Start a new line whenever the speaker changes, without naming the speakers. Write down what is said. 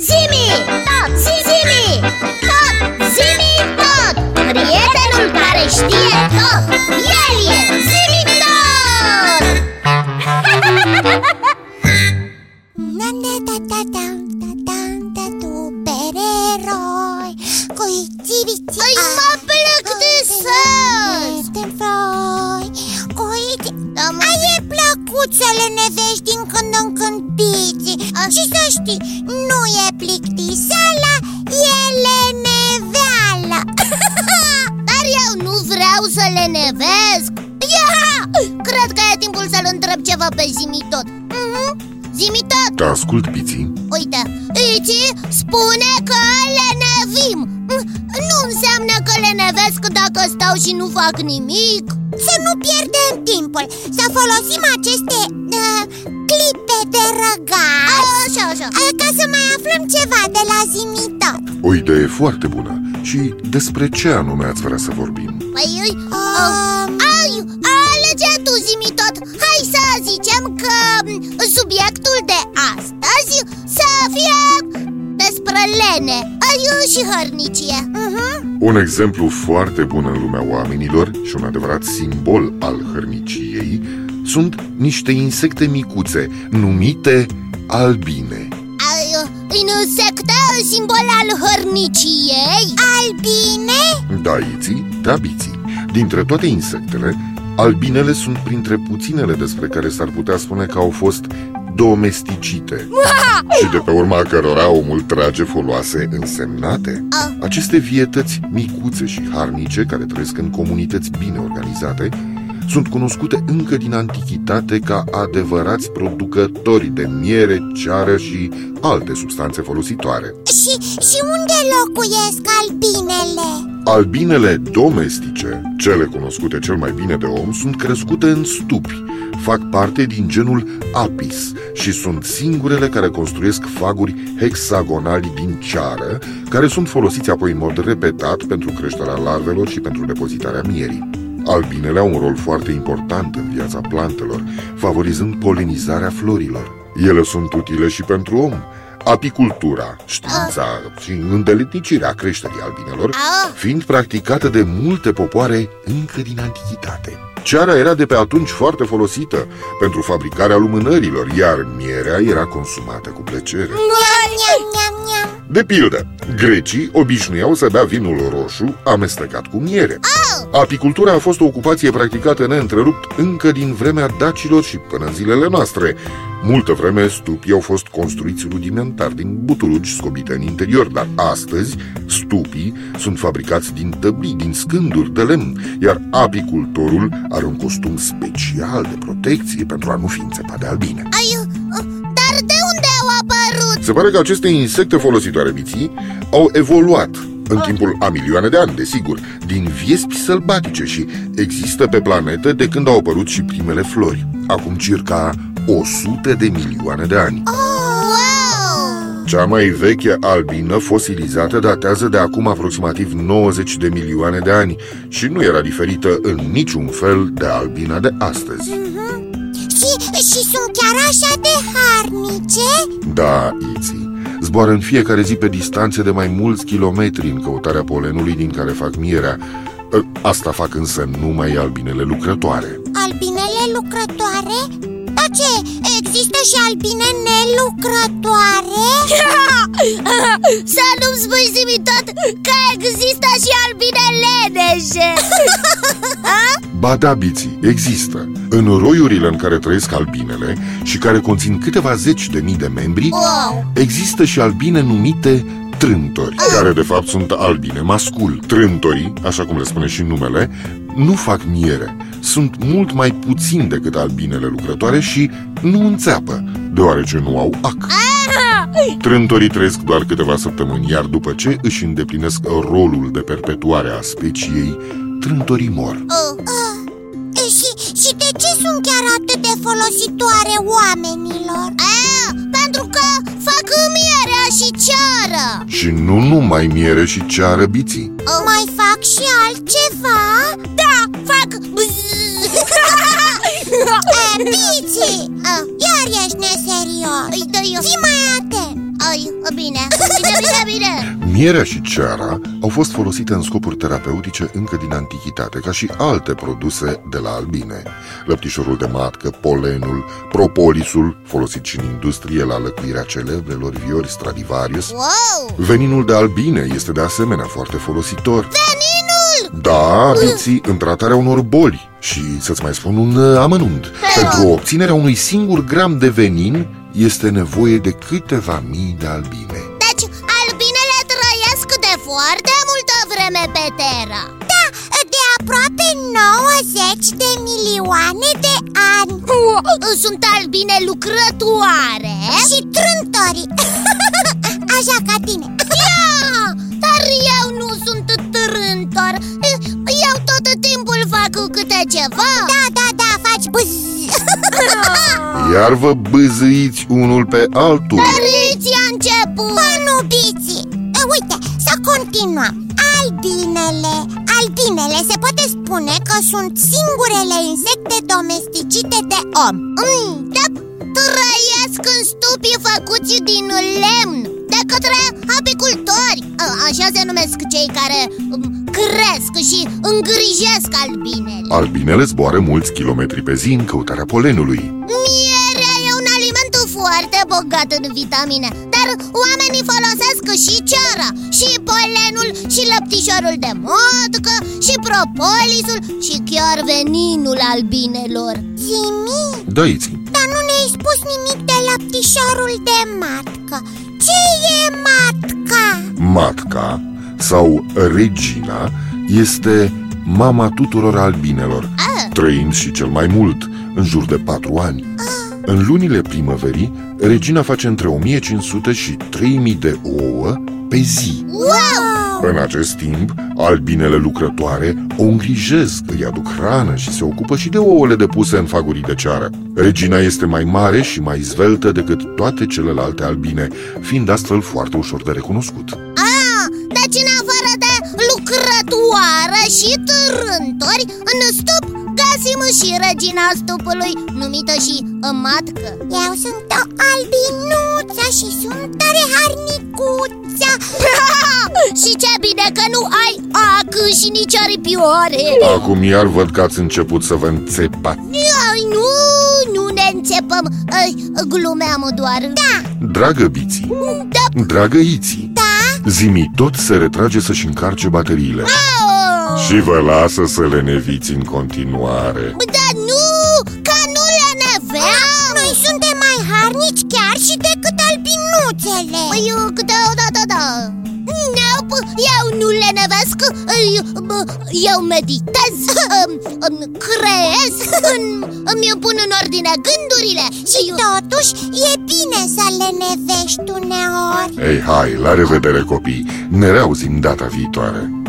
Zimi, tot, zimi, tot, zimi, tot Prietenul care știe tot, el e zimi tot Îi mă plec de sus! Da, mă.
Ai e plăcut să le nevești din când în când biții Și să știi, nu e
le nevesc Ia! Cred că e timpul să-l întreb ceva pe zimi tot. Mhm. Zimi tot,
Te ascult, Piții
uite Iți spune că le nevim. Mm, Nu înseamnă că le nevesc dacă stau și nu fac nimic.
Să nu pierdem timpul, să folosim aceste uh, clipe de răgaz
Așa, așa.
Uh, Ca să mai aflăm ceva de la zimitot
O idee foarte bună. Și despre ce anume ați vrea să vorbim?
Păi, ui,
Um,
ai, alege tu zimi tot Hai să zicem că m, subiectul de astăzi să fie despre lene ai, și hărnicie
uh-huh.
Un exemplu foarte bun în lumea oamenilor și un adevărat simbol al hărniciei sunt niște insecte micuțe numite albine.
Ai, insecte, simbol al hărniciei
Albine?
Da, iții, da, biții. Dintre toate insectele, albinele sunt printre puținele despre care s-ar putea spune că au fost domesticite și de pe urma cărora omul trage foloase însemnate.
Ah.
Aceste vietăți micuțe și harnice, care trăiesc în comunități bine organizate, sunt cunoscute încă din antichitate ca adevărați producători de miere, ceară și alte substanțe folositoare.
Și, și unde locuiesc albinele?
Albinele domestice, cele cunoscute cel mai bine de om, sunt crescute în stupi, fac parte din genul Apis și sunt singurele care construiesc faguri hexagonali din ceară, care sunt folosiți apoi în mod repetat pentru creșterea larvelor și pentru depozitarea mierii. Albinele au un rol foarte important în viața plantelor, favorizând polenizarea florilor. Ele sunt utile și pentru om. Apicultura, știința și îndeletnicirea creșterii albinelor
Ah.
fiind practicată de multe popoare încă din antichitate. Ceara era de pe atunci foarte folosită pentru fabricarea lumânărilor, iar mierea era consumată cu plăcere.
Niam, niam, niam, niam
De pildă, grecii obișnuiau să bea vinul roșu amestecat cu miere. Apicultura a fost o ocupație practicată neîntrerupt încă din vremea dacilor și până în zilele noastre. Multă vreme stupii au fost construiți rudimentar din butulugi scobite în interior, dar astăzi stupii sunt fabricați din tăbii, din scânduri de lemn, iar apicultorul are un costum special de protecție pentru a nu fi înțepat de albine.
ai, Dar de unde au apărut?
Se pare că aceste insecte folositoare biții au evoluat în timpul a milioane de ani, desigur, din viespi sălbatice și există pe planetă de când au apărut și primele flori, acum circa 100 de milioane de ani.
Wow!
Cea mai veche albină fosilizată datează de acum aproximativ 90 de milioane de ani și nu era diferită în niciun fel de albina de astăzi.
și, și sunt chiar așa de harnice?
Da, Iții. Zboară în fiecare zi pe distanțe de mai mulți kilometri în căutarea polenului din care fac mierea. Ă, Asta fac însă numai albinele lucrătoare.
Albinele lucrătoare? Dar ce, există și albine nelucrătoare?
Să nu-mi spui zimi tot că există și albine leneșe
Ba da, biții, există. În roiurile în care trăiesc albinele și care conțin câteva zeci de mii de membri,
Wow!
există și albine numite trântori, care de fapt sunt albine mascul. Trântorii, așa cum le spune și numele, nu fac miere. Sunt mult mai puțini decât albinele lucrătoare și nu înțeapă, deoarece nu au ac. Trântorii trăiesc doar câteva săptămâni, iar după ce își îndeplinesc rolul de perpetuare a speciei, trântorii mor.
Oh.
E, și, și de ce sunt chiar atât de folositoare oamenilor?
A, pentru că fac mierea și ceară
Și nu numai miere și ceară biții.
Mai fac și altceva?
Bine, bine, bine, bine
Mierea și ceara au fost folosite în scopuri terapeutice încă din antichitate, ca și alte produse de la albine. Lăptișorul de matcă, polenul, propolisul, folosit și în industrie la lăcuirea celebrelor viori Stradivarius.
Wow!
Veninul de albine este de asemenea foarte folositor.
Veninul!
Da, biții, în tratarea unor boli. Și să-ți mai spun un uh, amănunt. Pentru obținerea unui singur gram de venin este nevoie de câteva mii de albine.
Deci, albinele trăiesc de foarte multă vreme pe Terra.
Da, de aproape 90 de milioane de ani.
Sunt albine lucrătoare.
Și trântori Așa ca tine.
Ia, dar eu nu sunt trântor. Eu tot timpul fac câte ceva.
Da,
Iar vă bâzâiți unul pe altul.
Dar ți-a început.
Bă, nu, biții Uite, să continuăm. Albinele Albinele se poate spune că sunt singurele insecte domesticite de om.
Mm, da, Trăiesc în stupii făcuți din lemn De către apicultori. A, Așa se numesc cei care um, cresc și îngrijesc albinele.
Albinele zboară mulți kilometri pe zi în căutarea polenului.
Foarte bogat în vitamine Dar oamenii folosesc și ceara Și polenul și lăptișorul de motcă Și propolisul și chiar veninul albinelor
Zimi,
Da, Iți,
dar nu ne-ai spus nimic de laptișorul de matcă Ce e matca?
matca sau regina este mama tuturor albinelor,
Ah.
trăind și cel mai mult, în jur de patru ani. În lunile primăverii, regina face între 1500 și 3000 de ouă pe zi.
Wow!
În acest timp, albinele lucrătoare o îngrijesc, îi aduc hrană și se ocupă și de ouăle depuse în fagurii de ceară. Regina este mai mare și mai zveltă decât toate celelalte albine, fiind astfel foarte ușor de recunoscut.
Ah, deci în afară de lucrătoare și trântori În stup găsim și regina stupului Numită și matcă
Eu sunt o albinuță și sunt tare harnicuță.
Și ce bine că nu ai ac și nici aripioare.
Acum iar văd că ați început să vă înțepați.
Ai, nu, nu ne înțepăm. Ai, Glumeam doar. Da,
Dragă Biții,
da,
dragă Iții,
Da,
Zimi tot se retrage să-și încarce bateriile.
Oh.
Și vă lasă să le neviți în continuare.
Dar nu, că nu le neveam
noi suntem mai harnici chiar și decât albinuțele.
Eu câteodată da Nope, eu nu le nevesc Eu, eu meditez îmi Creez îmi, îmi pun în ordine gândurile.
Și totuși e bine să le nevești uneori.
Ei, hai, la revedere copii, ne reauzim data viitoare.